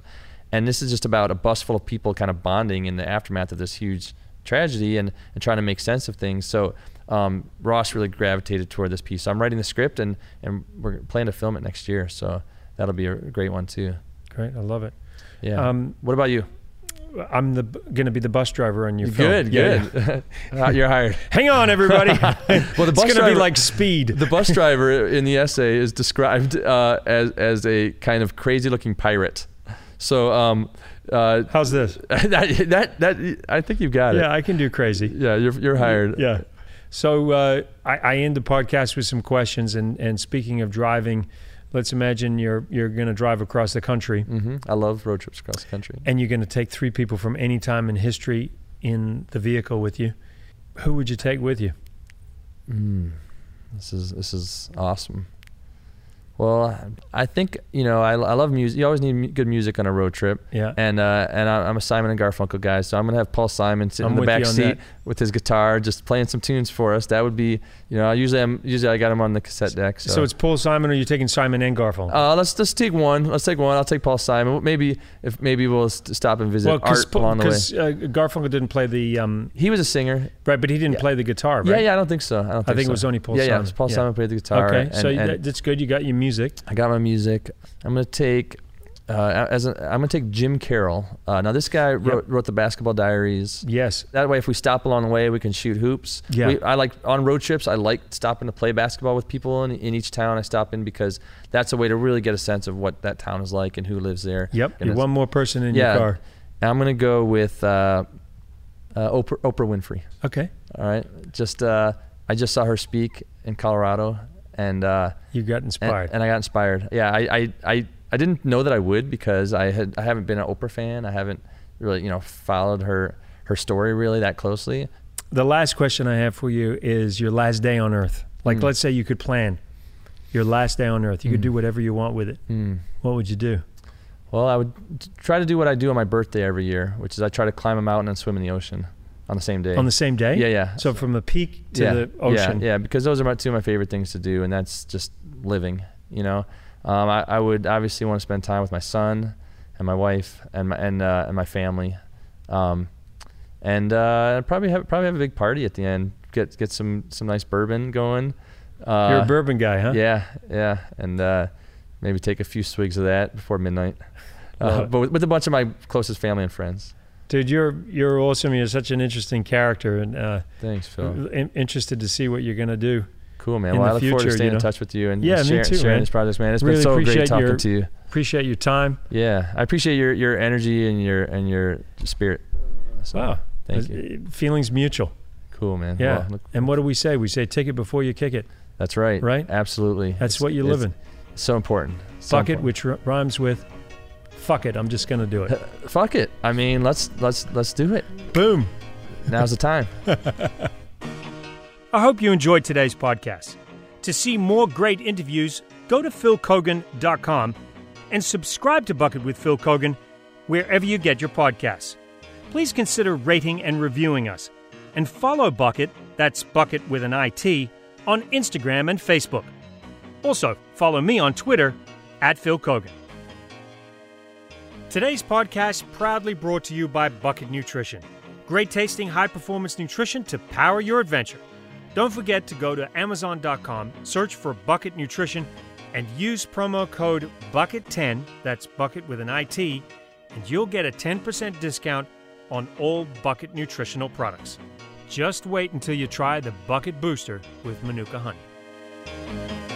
And this is just about a bus full of people kind of bonding in the aftermath of this huge tragedy and, and trying to make sense of things. So um, Ross really gravitated toward this piece. So I'm writing the script and, and we're planning to film it next year. So that'll be a great one too. Great, I love it. Yeah. Um, what about you? I'm the going to be the bus driver on your film. Good, good. Uh, You're hired. Hang on, everybody. Well, the it's bus going to be like Speed. The bus driver in the essay is described uh, as as a kind of crazy looking pirate. So um, uh, How's this? that, that that I think you've got it. Yeah, I can do crazy. Yeah, you're you're hired. Yeah. So uh, I, I end the podcast with some questions. And, and speaking of driving, let's imagine you're you're going to drive across the country, hmm I love road trips across the country. and you're going to take three people from any time in history in the vehicle with you. Who would you take with you? Mm, this is this is awesome. Well, I think you know I, I love music. You always need good music on a road trip. Yeah. And uh, and I- I'm a Simon and Garfunkel guy, so I'm gonna have Paul Simon sitting I'm in the back seat that. with his guitar, just playing some tunes for us. That would be, you know, usually I'm usually I got him on the cassette deck. So, So, it's Paul Simon, or are you taking Simon and Garfunkel? uh, let's just take one. Let's take one. I'll take Paul Simon. Maybe if maybe we'll st- stop and visit well, because Art along the way. uh, Garfunkel didn't play the um, He was a singer. right, but he didn't Yeah. play the guitar, right? Yeah, yeah. I don't think so. I don't. Think I think so. it was only Paul yeah, Simon. Yeah, Paul Yeah. Simon played the guitar. Okay, and- so and- that's good. You got your music. I got my music. I'm gonna take uh, as a, I'm gonna take Jim Carroll. Uh, now this guy wrote, wrote the Basketball Diaries. Yes. That way, if we stop along the way, we can shoot hoops. Yeah. We, I like on road trips. I like stopping to play basketball with people in, in each town I stop in because that's a way to really get a sense of what that town is like and who lives there. Yep. One more person in Yeah. your car. I'm gonna go with uh, uh, Oprah, Oprah Winfrey. Okay. All right. Just uh, I just saw her speak in Colorado, and uh, You got inspired. and I got inspired. Yeah, I, I, I, I didn't know that I would because I had I haven't been an Oprah fan. I haven't really you know followed her her story really that closely. the last question I have for you is your last day on Earth. Like, Mm. let's say you could plan your last day on Earth. You could Mm. do whatever you want with it. Hmm. What would you do? Well, I would try to do what I do on my birthday every year, which is I try to climb a mountain and swim in the ocean on the same day. On the same day? yeah, yeah. So from the peak to yeah, the ocean. Yeah, yeah, because those are my two of my favorite things to do, and that's just living. You know, um, I, I would obviously want to spend time with my son and my wife and my and uh, and my family, um, and uh, probably have probably have a big party at the end. Get get some some nice bourbon going. Uh, You're a bourbon guy, huh? Yeah, yeah, and uh, maybe take a few swigs of that before midnight. Uh, but with, with a bunch of my closest family and friends. Dude, you're you're awesome. You're such an interesting character, and uh, Thanks, Phil. in- interested to see what you're gonna do. Cool, man. in Well, the I look forward to future, staying you know. in touch with you and Yeah, me share, too, sharing man. these projects, man. It's Really been so great talking your- to you. Appreciate your time. Yeah, I appreciate your your energy and your and your spirit. So, Wow. thank you. Feelings mutual. Cool, man. Yeah. Well, look- And what do we say? We say take it before you kick it. that's right. Right? Absolutely. That's It's- what you live in. So important. So Fuck it, important. which r- rhymes with fuck it. I'm just gonna do it. Fuck it. I mean, let's let's let's do it. Boom. Now's the time. I hope you enjoyed today's podcast. To see more great interviews, go to philkeoghan.com and subscribe to Buckit with Phil Keoghan wherever you get your podcasts. Please consider rating and reviewing us. And follow Buckit, that's Buckit with an IT, on Instagram and Facebook. Also, follow me on Twitter at Phil Keoghan. Today's podcast proudly brought to you by Buckit Nutrition. Great tasting, high performance nutrition to power your adventure. Don't forget to go to Amazon.com, search for Buckit Nutrition, and use promo code BUCKIT10, that's buckit with an IT, and you'll get a 10% discount on all Buckit nutritional products. Just wait until you try the Buckit Booster with Manuka Honey.